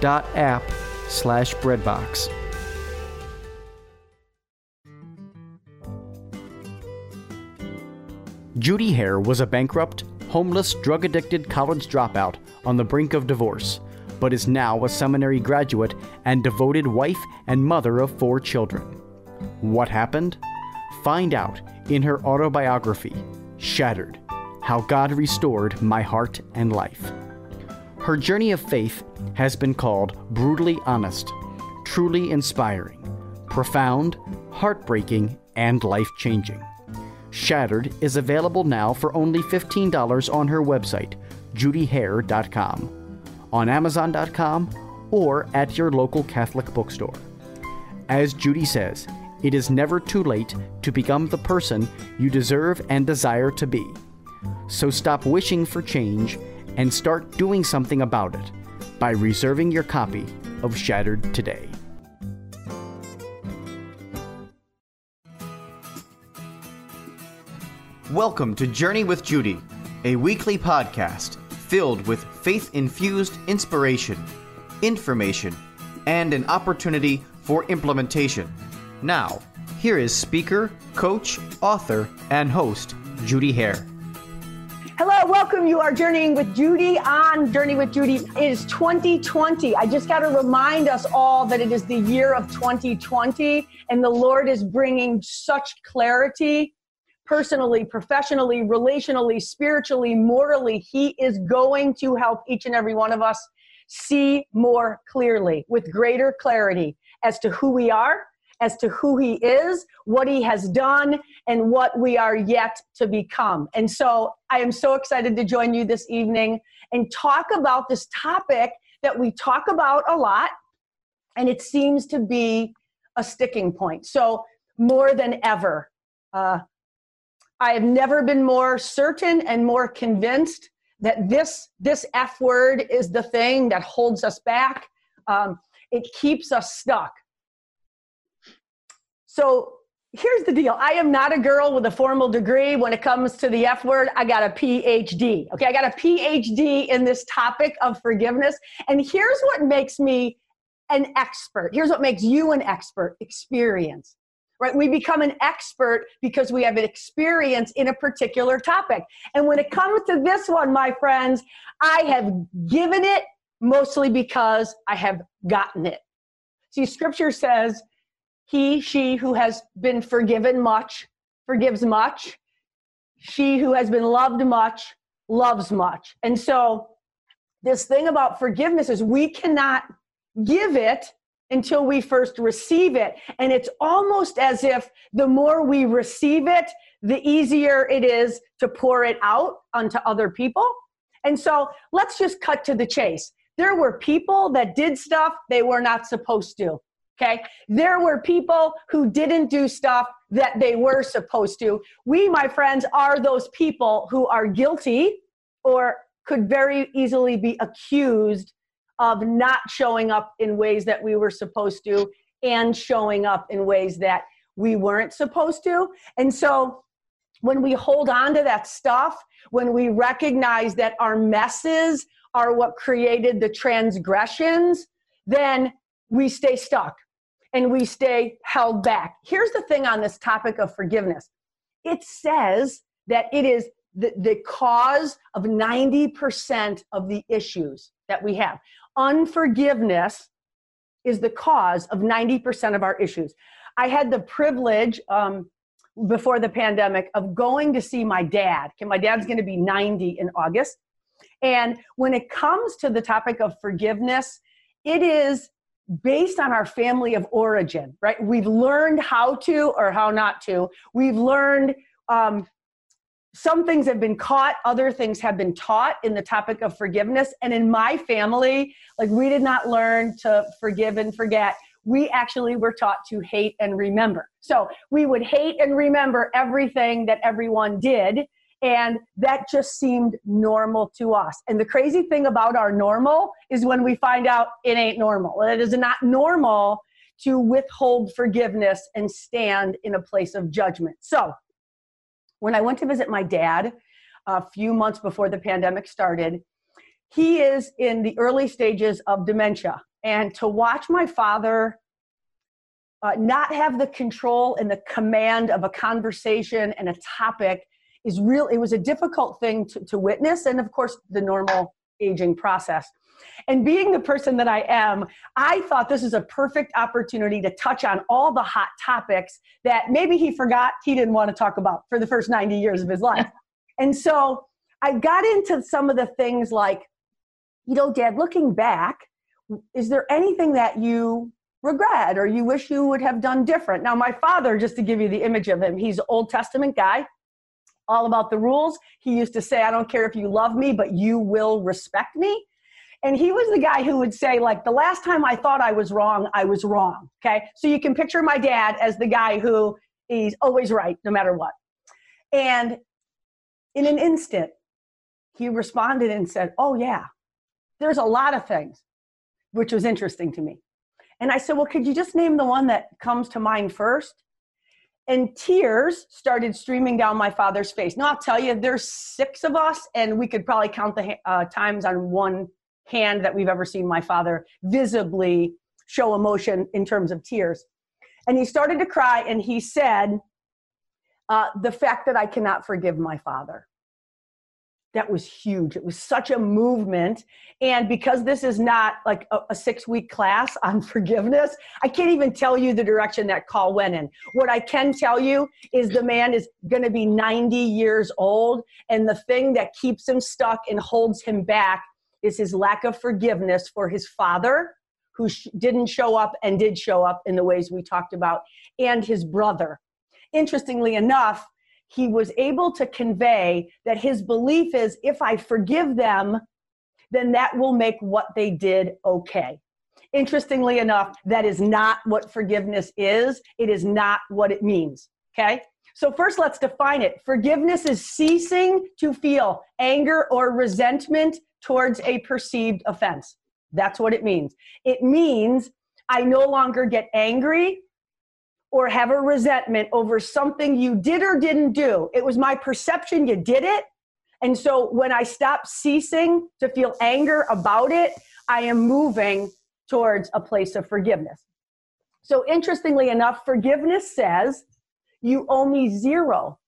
www.hallow.app slash breadbox. Judy Hare was a bankrupt, homeless, drug addicted college dropout on the brink of divorce, but is now a seminary graduate and devoted wife and mother of four children. What happened? Find out in her autobiography, Shattered How God Restored My Heart and Life. Her journey of faith has been called brutally honest, truly inspiring, profound, heartbreaking, and life changing. Shattered is available now for only $15 on her website, judyhare.com, on amazon.com, or at your local Catholic bookstore. As Judy says, it is never too late to become the person you deserve and desire to be. So stop wishing for change and start doing something about it by reserving your copy of Shattered today. Welcome to Journey with Judy, a weekly podcast filled with faith infused inspiration, information, and an opportunity for implementation. Now, here is speaker, coach, author, and host, Judy Hare. Hello, welcome. You are journeying with Judy on Journey with Judy. It is 2020. I just got to remind us all that it is the year of 2020, and the Lord is bringing such clarity personally, professionally, relationally, spiritually, morally. He is going to help each and every one of us see more clearly with greater clarity as to who we are, as to who He is, what He has done, and what we are yet to become. And so I am so excited to join you this evening and talk about this topic that we talk about a lot, and it seems to be a sticking point. So, more than ever, uh, I have never been more certain and more convinced that this this F word is the thing that holds us back. Um, it keeps us stuck. So here's the deal. I am not a girl with a formal degree when it comes to the F word. I got a PhD. Okay, I got a PhD in this topic of forgiveness. And here's what makes me an expert. Here's what makes you an expert experience right? We become an expert because we have an experience in a particular topic. And when it comes to this one, my friends, I have given it mostly because I have gotten it. See, scripture says, He, she who has been forgiven much forgives much. She who has been loved much loves much. And so, this thing about forgiveness is we cannot give it until we first receive it. And it's almost as if the more we receive it, the easier it is to pour it out onto other people. And so let's just cut to the chase. There were people that did stuff they were not supposed to. Okay. There were people who didn't do stuff that they were supposed to. We, my friends, are those people who are guilty or could very easily be accused of not showing up in ways that we were supposed to and showing up in ways that we weren't supposed to. And so when we hold on to that stuff, when we recognize that our messes are what created the transgressions, then we stay stuck and we stay held back. Here's the thing on this topic of forgiveness it says that it is the, the cause of 90% of the issues that we have. Unforgiveness is the cause of 90% of our issues. I had the privilege um, before the pandemic of going to see my dad. My dad's going to be 90 in August. And when it comes to the topic of forgiveness, it is based on our family of origin, right? We've learned how to or how not to. We've learned um, some things have been caught, other things have been taught in the topic of forgiveness. And in my family, like we did not learn to forgive and forget. We actually were taught to hate and remember. So we would hate and remember everything that everyone did. And that just seemed normal to us. And the crazy thing about our normal is when we find out it ain't normal. It is not normal to withhold forgiveness and stand in a place of judgment. So when I went to visit my dad a few months before the pandemic started, he is in the early stages of dementia. And to watch my father uh, not have the control and the command of a conversation and a topic is real it was a difficult thing to, to witness and of course the normal aging process and being the person that I am, I thought this is a perfect opportunity to touch on all the hot topics that maybe he forgot he didn't want to talk about for the first 90 years of his life. and so I got into some of the things like, you know, Dad, looking back, is there anything that you regret or you wish you would have done different? Now, my father, just to give you the image of him, he's Old Testament guy all about the rules. He used to say, I don't care if you love me, but you will respect me. And he was the guy who would say, like, the last time I thought I was wrong, I was wrong. Okay. So you can picture my dad as the guy who is always right, no matter what. And in an instant, he responded and said, Oh, yeah, there's a lot of things, which was interesting to me. And I said, Well, could you just name the one that comes to mind first? And tears started streaming down my father's face. Now, I'll tell you, there's six of us, and we could probably count the uh, times on one hand that we've ever seen my father visibly show emotion in terms of tears. And he started to cry, and he said, uh, The fact that I cannot forgive my father that was huge. It was such a movement. And because this is not like a, a, six week class on forgiveness, I can't even tell you the direction that call went in. What I can tell you is the man is going to be 90 years old. And the thing that keeps him stuck and holds him back is his lack of forgiveness for his father, who sh- didn't show up and did show up in the ways we talked about, and his brother. Interestingly enough, he was able to convey that his belief is if I forgive them, then that will make what they did okay. Interestingly enough, that is not what forgiveness is. It is not what it means. Okay? So, first, let's define it. Forgiveness is ceasing to feel anger or resentment towards a perceived offense. That's what it means. It means I no longer get angry or have a resentment over something you did or didn't do. It was my perception you did it. And so when I stop ceasing to feel anger about it, I am moving towards a place of forgiveness. So interestingly enough, forgiveness says you owe me zero.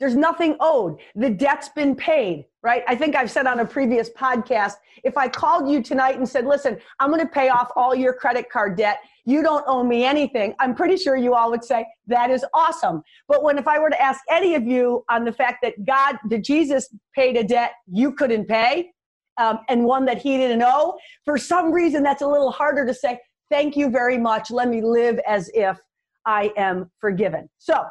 There's nothing owed. The debt's been paid, right? I think I've said on a previous podcast if I called you tonight and said, listen, I'm going to pay off all your credit card debt, you don't owe me anything, I'm pretty sure you all would say, that is awesome. But when if I were to ask any of you on the fact that God, that Jesus paid a debt you couldn't pay, um, and one that he didn't owe, for some reason that's a little harder to say, thank you very much. Let me live as if I am forgiven. So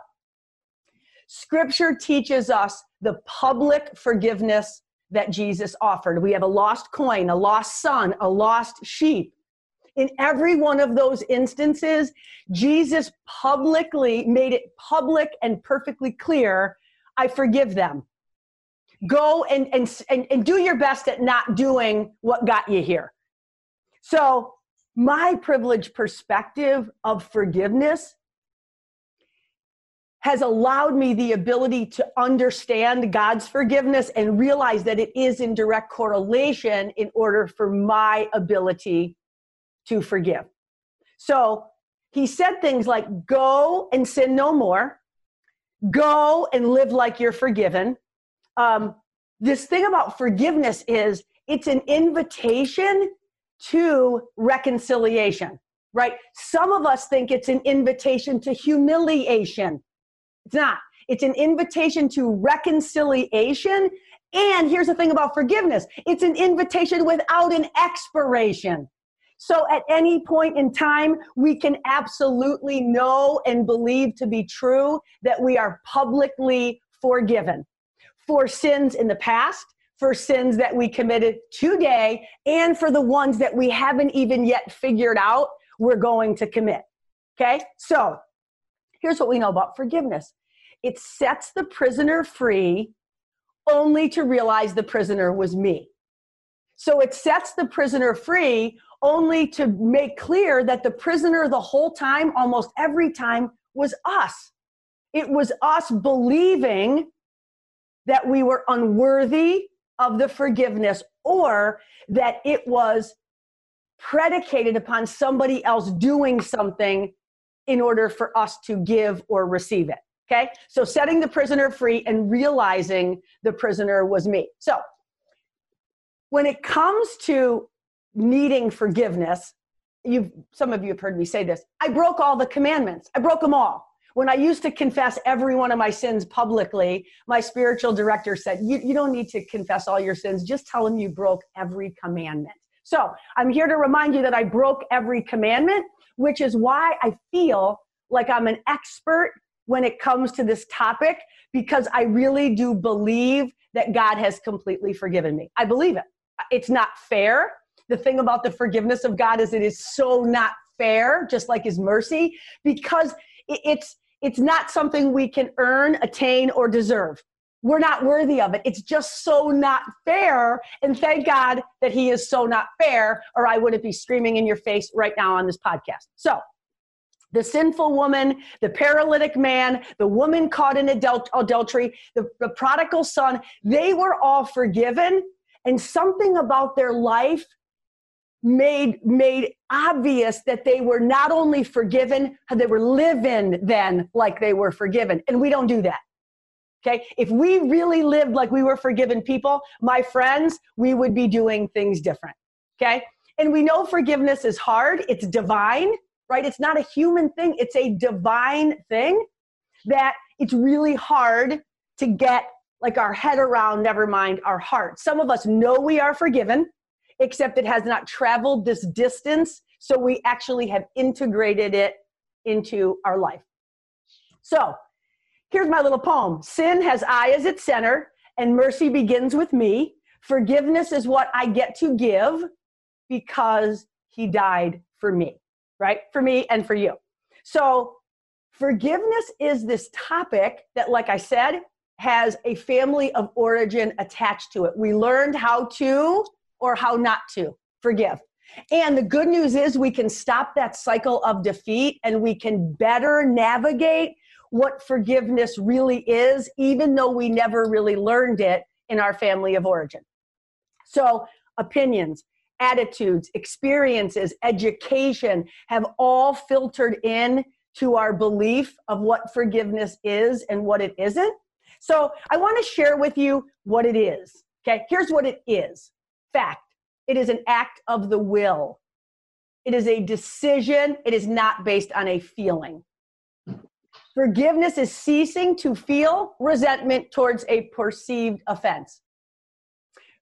Scripture teaches us the public forgiveness that Jesus offered. We have a lost coin, a lost son, a lost sheep. In every one of those instances, Jesus publicly made it public and perfectly clear I forgive them. go and, and, and, and do your best at not doing what got you here. So, my privileged perspective of forgiveness has allowed me the ability to understand God's forgiveness and realize that it is in direct correlation in order for my ability to forgive. So he said things like, Go and sin no more, go and live like you're forgiven. Um, this thing about forgiveness is it's an invitation to reconciliation, right? Some of us think it's an invitation to humiliation. It's not. It's an invitation to reconciliation. And here's the thing about forgiveness it's an invitation without an expiration. So at any point in time, we can absolutely know and believe to be true that we are publicly forgiven for sins in the past, for sins that we committed today, and for the ones that we haven't even yet figured out we're going to commit. Okay? So here's what we know about forgiveness it sets the prisoner free only to realize the prisoner was me. So it sets the prisoner free only to make clear that the prisoner the whole time, almost every time, was us. It was us believing that we were unworthy of the forgiveness or that it was predicated upon somebody else doing something in order for us to give or receive it. Okay? So setting the prisoner free and realizing the prisoner was me. So when it comes to needing forgiveness, you've some of you have heard me say this. I broke all the commandments. I broke them all. When I used to confess every one of my sins publicly, my spiritual director said, you, you don't need to confess all your sins. Just tell them you broke every commandment. So I'm here to remind you that I broke every commandment, which is why I feel like I'm an expert when it comes to this topic because I really do believe that God has completely forgiven me. I believe it. It's not fair the thing about the forgiveness of God is it is so not fair, just like his mercy, because it's it's not something we can earn, attain, or deserve. We're not worthy of it. It's just so not fair. And thank God that He is so not fair, or I wouldn't be screaming in your face right now on this podcast. So, the sinful woman, the paralytic man, the woman caught in adult, adultery, the, the prodigal son, they were all forgiven. And something about their life made made obvious that they were not only forgiven they were living then like they were forgiven. And we don't do that. Okay? If we really lived like we were forgiven people my friends we would be doing things different. Okay? And we know forgiveness is hard. It's divine right it's not a human thing it's a divine thing that it's really hard to get like our head around never mind our heart some of us know we are forgiven except it has not traveled this distance. So we actually have integrated it into our life. So here's my little poem Sin has I as its center, and mercy begins with me. Forgiveness is what I get to give because he died for me, right? For me and for you. So forgiveness is this topic that, like I said, has a family of origin attached to it. We learned how to or how not to forgive. And the good news is we can stop that cycle of defeat and we can better navigate what forgiveness really is, even though we never really learned it in our family of origin. So, opinions, attitudes, experiences, education have all filtered in to our belief of what forgiveness is and what it isn't. So, I want to share with you what it is. Okay, here's what it is fact. It is an act of the will. It is a decision. It is not based on a feeling. Forgiveness is ceasing to feel resentment towards a perceived offense.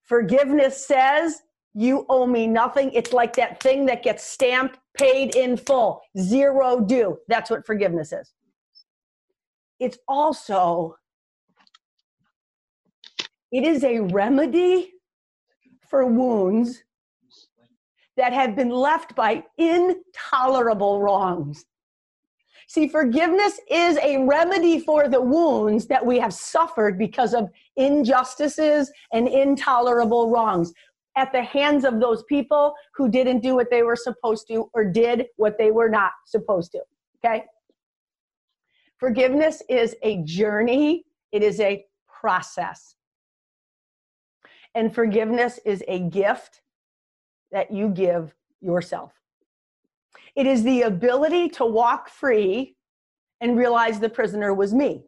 Forgiveness says, You owe me nothing. It's like that thing that gets stamped, paid in full, zero due. That's what forgiveness is. It's also, it is a remedy for wounds that have been left by intolerable wrongs. See, forgiveness is a remedy for the wounds that we have suffered because of injustices and intolerable wrongs at the hands of those people who didn't do what they were supposed to or did what they were not supposed to. Okay? Forgiveness is a journey, it is a process. And forgiveness is a gift that you give yourself. It is the ability to walk free and realize the prisoner was me.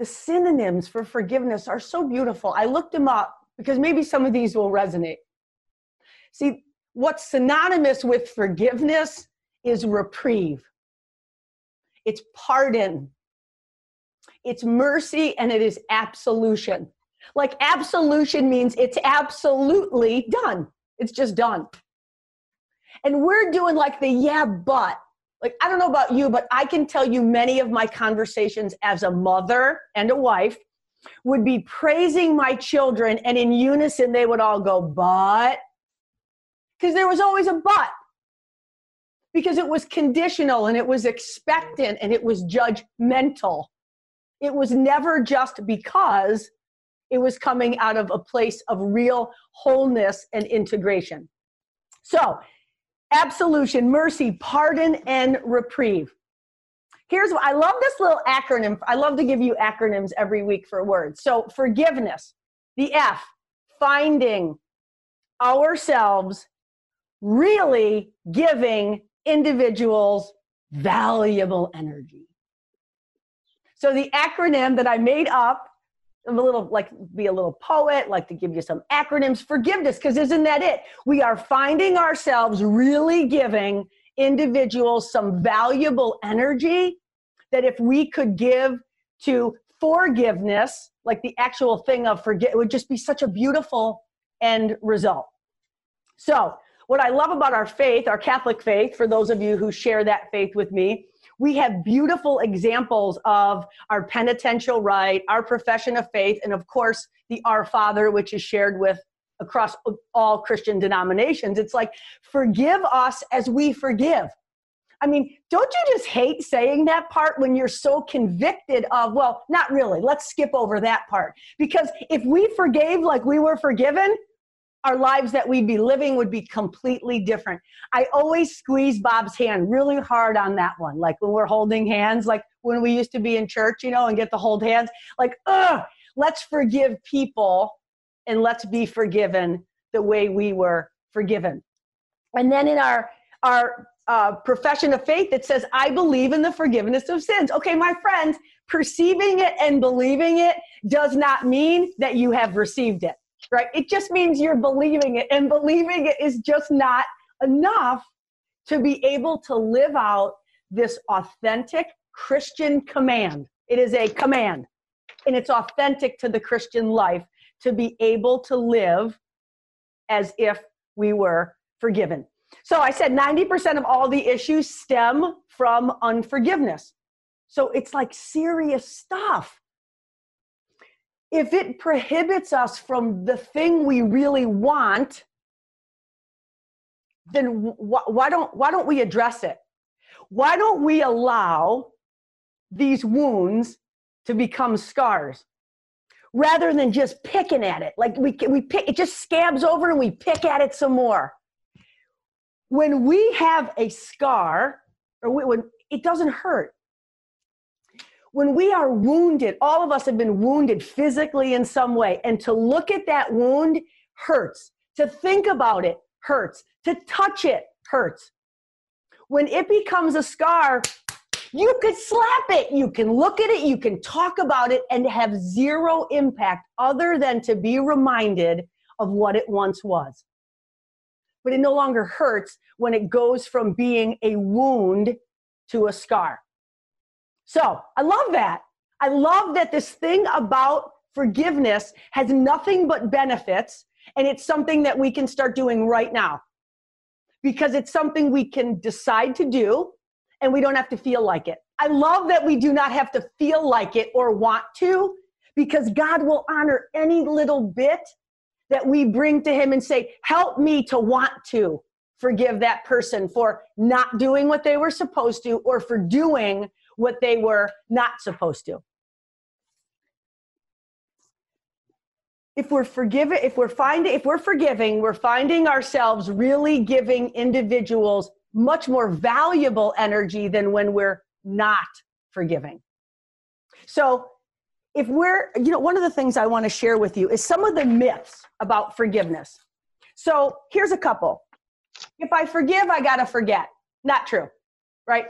The synonyms for forgiveness are so beautiful. I looked them up because maybe some of these will resonate. See, what's synonymous with forgiveness is reprieve, it's pardon, it's mercy, and it is absolution. Like absolution means it's absolutely done. It's just done. And we're doing like the yeah, but. Like, I don't know about you, but I can tell you many of my conversations as a mother and a wife would be praising my children, and in unison, they would all go, but. Because there was always a but. Because it was conditional and it was expectant and it was judgmental. It was never just because it was coming out of a place of real wholeness and integration. So, absolution, mercy, pardon, and reprieve. Here's what I love this little acronym. I love to give you acronyms every week for words. So, forgiveness, the F, finding ourselves really giving individuals valuable energy. So, the acronym that I made up I'm a little like be a little poet, like to give you some acronyms. Forgiveness, because isn't that it? We are finding ourselves really giving individuals some valuable energy that if we could give to forgiveness, like the actual thing of forget, it would just be such a beautiful end result. So, what I love about our faith, our Catholic faith, for those of you who share that faith with me, we have beautiful examples of our penitential rite, our profession of faith, and of course, the Our Father, which is shared with across all Christian denominations. It's like, forgive us as we forgive. I mean, don't you just hate saying that part when you're so convicted of, well, not really, let's skip over that part. Because if we forgave like we were forgiven, our lives that we'd be living would be completely different. I always squeeze Bob's hand really hard on that one. Like when we're holding hands, like when we used to be in church, you know, and get to hold hands. Like, ugh, let's forgive people and let's be forgiven the way we were forgiven. And then in our our uh, profession of faith, it says, I believe in the forgiveness of sins. Okay, my friends, perceiving it and believing it does not mean that you have received it right? It just means you're believing it, and believing it is just not enough to be able to live out this authentic Christian command. It is a command, and it's authentic to the Christian life to be able to live as if we were forgiven. So I said 90% of all the issues stem from unforgiveness. So it's like serious stuff if it prohibits us from the thing we really want, then wh- why don't why don't we address it? Why don't we allow these wounds to become scars rather than just picking at it? Like we we pick it just scabs over and we pick at it some more. When we have a scar, or we, when it doesn't hurt, when we are wounded, all of us have been wounded physically in some way, and to look at that wound hurts. To think about it hurts. To touch it hurts. When it becomes a scar, you could slap it, you can look at it, you can talk about it, and have zero impact other than to be reminded of what it once was. But it no longer hurts when it goes from being a wound to a scar. So I love that. I love that this thing about forgiveness has nothing but benefits, and it's something that we can start doing right now because it's something we can decide to do and we don't have to feel like it. I love that we do not have to feel like it or want to because God will honor any little bit that we bring to Him and say, Help me to want to forgive that person for not doing what they were supposed to or for doing what they were not supposed to. If we're forgiving, if we're finding, if we're forgiving, we're finding ourselves really giving individuals much more valuable energy than when we're not forgiving. So if we're, you know, one of the things I want to share with you is some of the myths about forgiveness. So here's a couple. If I forgive, I got to forget. Not true, right?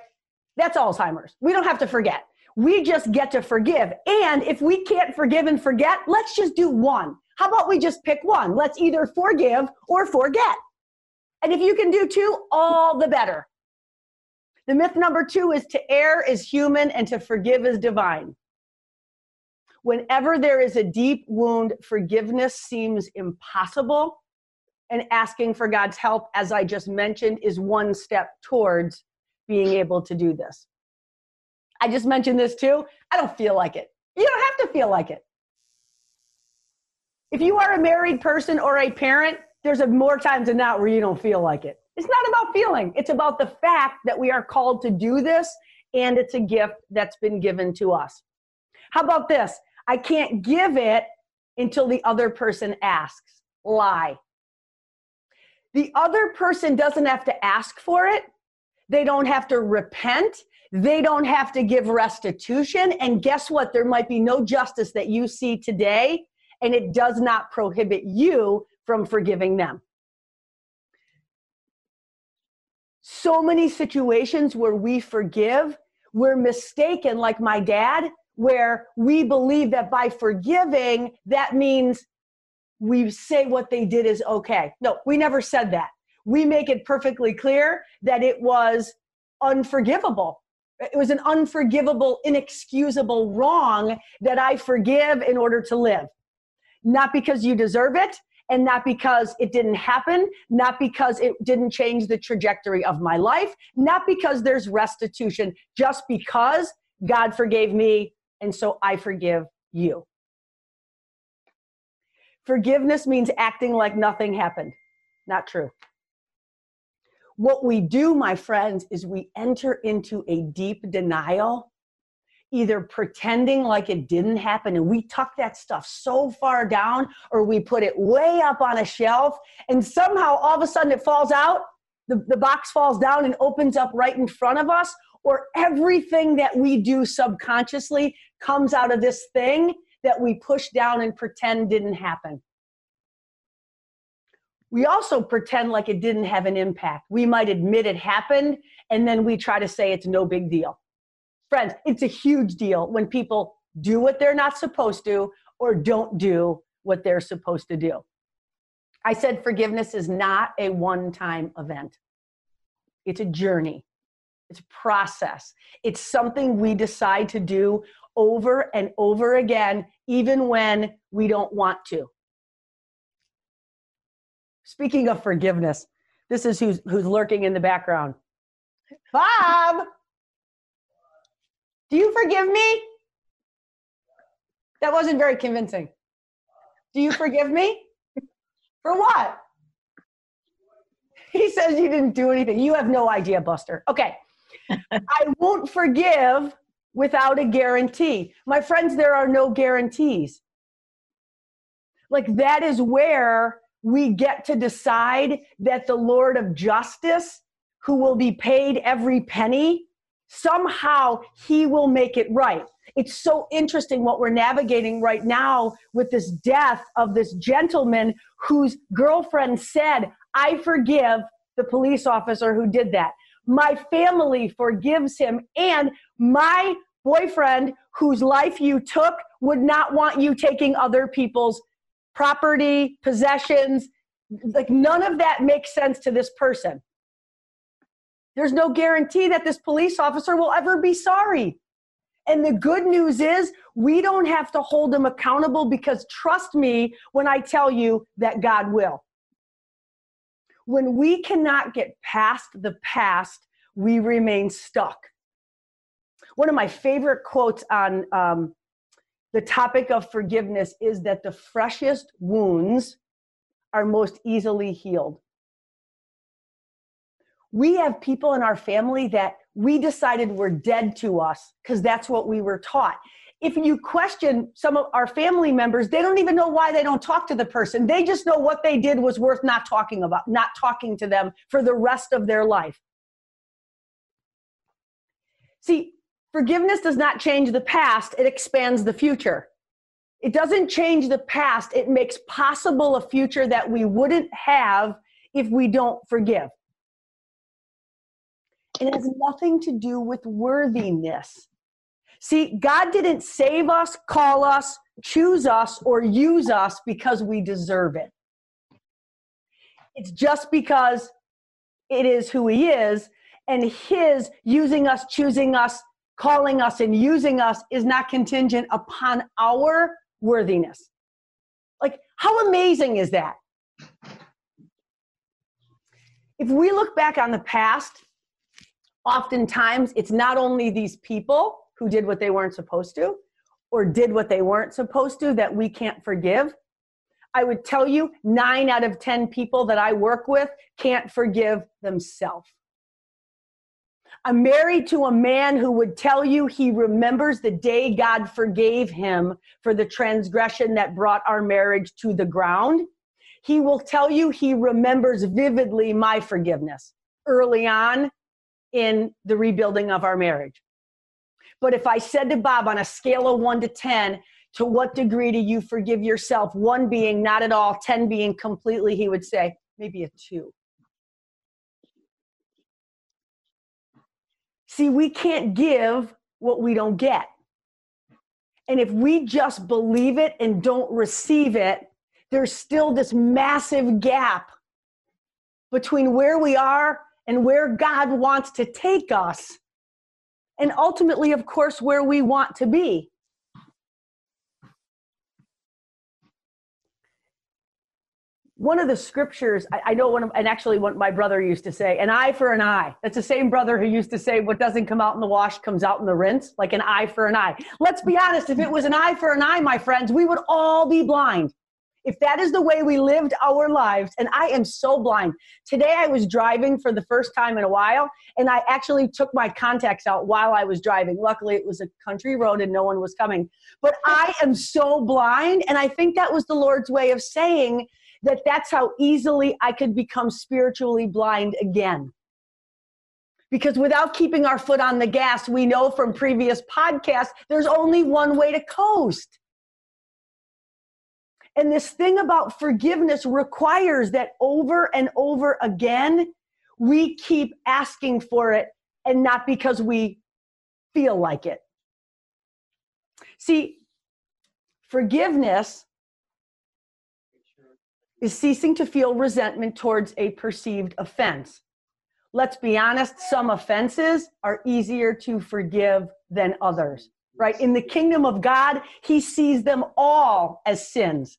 That's Alzheimer's. We don't have to forget. We just get to forgive. And if we can't forgive and forget, let's just do one. How about we just pick one? Let's either forgive or forget. And if you can do two, all the better. The myth number two is to err is human and to forgive is divine. Whenever there is a deep wound, forgiveness seems impossible. And asking for God's help, as I just mentioned, is one step towards being able to do this. I just mentioned this too. I don't feel like it. You don't have to feel like it. If you are a married person or a parent, there's a more times than not where you don't feel like it. It's not about feeling, it's about the fact that we are called to do this and it's a gift that's been given to us. How about this? I can't give it until the other person asks. Lie. The other person doesn't have to ask for it. They don't have to repent. They don't have to give restitution. And guess what? There might be no justice that you see today, and it does not prohibit you from forgiving them. So many situations where we forgive, we're mistaken, like my dad, where we believe that by forgiving, that means we say what they did is okay. No, we never said that. We make it perfectly clear that it was unforgivable. It was an unforgivable, inexcusable wrong that I forgive in order to live. Not because you deserve it, and not because it didn't happen, not because it didn't change the trajectory of my life, not because there's restitution, just because God forgave me and so I forgive you. Forgiveness means acting like nothing happened. Not true. What we do, my friends, is we enter into a deep denial, either pretending like it didn't happen and we tuck that stuff so far down, or we put it way up on a shelf, and somehow all of a sudden it falls out, the, the box falls down and opens up right in front of us, or everything that we do subconsciously comes out of this thing that we push down and pretend didn't happen. We also pretend like it didn't have an impact. We might admit it happened and then we try to say it's no big deal. Friends, it's a huge deal when people do what they're not supposed to or don't do what they're supposed to do. I said forgiveness is not a one time event, it's a journey. It's a process. It's something we decide to do over and over again, even when we don't want to. Speaking of forgiveness, this is who's, who's lurking in the background. Bob, do you forgive me? That wasn't very convincing. Do you forgive me? For what? He says you didn't do anything. You have no idea, Buster. Okay. I won't forgive without a guarantee. My friends, there are no guarantees. Like that is where we get to decide that the Lord of justice, who will be paid every penny, somehow he will make it right. It's so interesting what we're navigating right now with this death of this gentleman whose girlfriend said, I forgive the police officer who did that. My family forgives him. And my boyfriend, whose life you took, would not want you taking other people's property, possessions. Like, none of that makes sense to this person. There's no guarantee that this police officer will ever be sorry. And the good news is, we don't have to hold him accountable because trust me when I tell you that God will when we cannot get past the past, we remain stuck. One of my favorite quotes on um, the topic of forgiveness is that the freshest wounds are most easily healed. We have people in our family that we decided were dead to us because that's what we were taught. If you question some of our family members, they don't even know why they don't talk to the person. They just know what they did was worth not talking about, not talking to them for the rest of their life. See, forgiveness does not change the past, it expands the future. It doesn't change the past, it makes possible a future that we wouldn't have if we don't forgive. It has nothing to do with worthiness. See, God didn't save us, call us, choose us, or use us because we deserve it. It's just because it is who He is, and His using us, choosing us, calling us, and using us is not contingent upon our worthiness. Like, how amazing is that? If we look back on the past, oftentimes it's not only these people who did what they weren't supposed to or did what they weren't supposed to that we can't forgive. I would tell you nine out of 10 people that I work with can't forgive themselves. I'm married to a man who would tell you he remembers the day God forgave him for the transgression that brought our marriage to the ground. He will tell you he remembers vividly my forgiveness early on in the rebuilding of our marriage. But if I said to Bob on a scale of one to 10, to what degree do you forgive yourself? One being not at all, 10 being completely, he would say, maybe a two. See, we can't give what we don't get. And if we just believe it and don't receive it, there's still this massive gap between where we are and where God wants to take us. And ultimately, of course, where we want to be. One of the scriptures I, I, know one of and actually what my brother used to say an eye for an eye. That's the same brother who used to say what doesn't come out in the wash comes out in the rinse like an eye for an eye. Let's be honest if it was an eye for an eye my friends we would all be blind. If that is the way we lived our lives and i am so blind. Today i was driving for the first time in a while and i actually took my contacts out while i was driving. Luckily it was a country road and no one was coming. But i am so blind and i think that was the lord's way of saying that that's how easily I could become spiritually blind again. Because without keeping our foot on the gas, we know from previous podcasts, there's only one way to coast. And this thing about forgiveness requires that over and over again, we keep asking for it and not because we feel like it. See, forgiveness is ceasing to feel resentment towards a perceived offense. Let's be honest, some offenses are easier to forgive than others, right? In the kingdom of God, He sees them all as sins.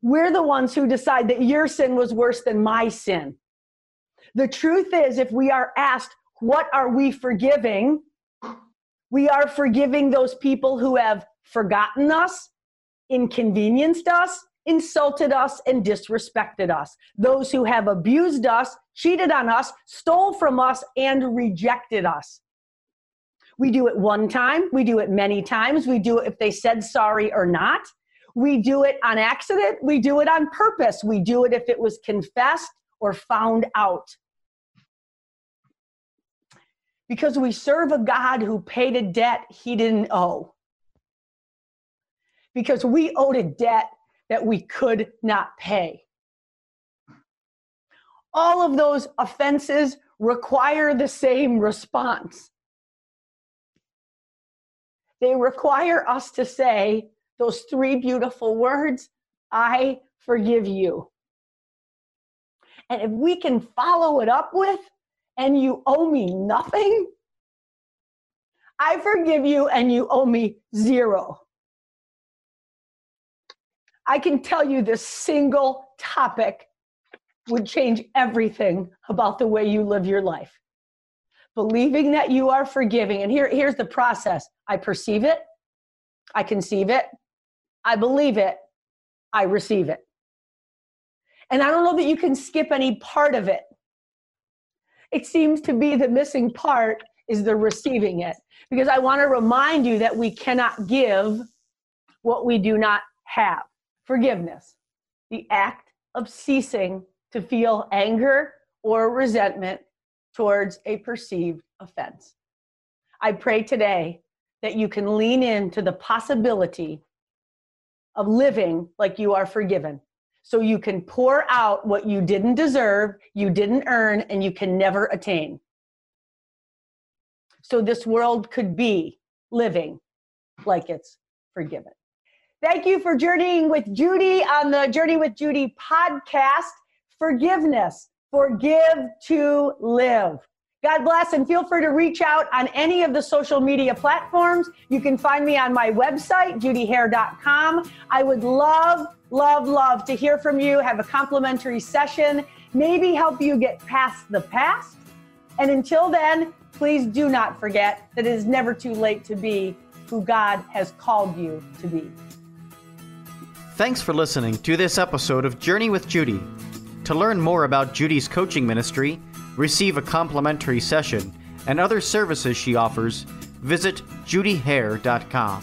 We're the ones who decide that your sin was worse than my sin. The truth is, if we are asked, what are we forgiving? We are forgiving those people who have forgotten us, inconvenienced us, insulted us, and disrespected us. Those who have abused us, cheated on us, stole from us, and rejected us. We do it one time, we do it many times, we do it if they said sorry or not. We do it on accident, we do it on purpose, we do it if it was confessed or found out. Because we serve a God who paid a debt he didn't owe. Because we owed a debt that we could not pay. All of those offenses require the same response. They require us to say those three beautiful words I forgive you. And if we can follow it up with, and you owe me nothing, I forgive you and you owe me zero. I can tell you this single topic would change everything about the way you live your life. Believing that you are forgiving. And here, here's the process I perceive it, I conceive it, I believe it, I receive it. And I don't know that you can skip any part of it. it seems to be the missing part is the receiving it. Because I want to remind you that we cannot give what we do not have. Forgiveness, the act of ceasing to feel anger or resentment towards a perceived offense. I pray today that you can lean into the possibility of living like you are forgiven. So you can pour out what you didn't deserve, you didn't earn, and you can never attain. So this world could be living like it's forgiven. Thank you for journeying with Judy on the Journey with Judy podcast. Forgiveness, forgive to live. God bless and feel free to reach out on any of the social media platforms. You can find me on my website, judyhare.com. I would love, love, love to hear from you, have a complimentary session, maybe help you get past the past. And until then, please do not forget that it is never too late to be who God has called you to be. Thanks for listening to this episode of Journey with Judy. To learn more about Judy's coaching ministry, receive a complimentary session, and other services she offers, visit judyhare.com.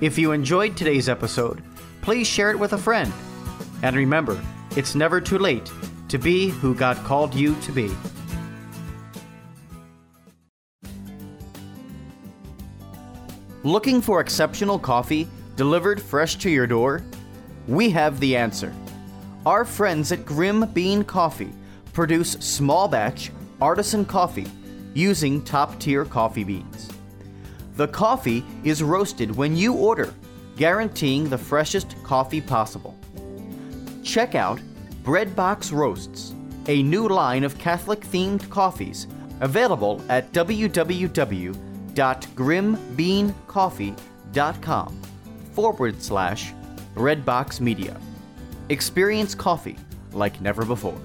If you enjoyed today's episode, please share it with a friend. And remember, it's never too late to be who God called you to be. Looking for exceptional coffee delivered fresh to your door? We have the answer. Our friends at Grim Bean Coffee produce small batch artisan coffee using top tier coffee beans. The coffee is roasted when you order, guaranteeing the freshest coffee possible. Check out Breadbox Roasts, a new line of Catholic themed coffees available at www.grimbeancoffee.com forward slash Breadbox Media. Experience coffee like never before.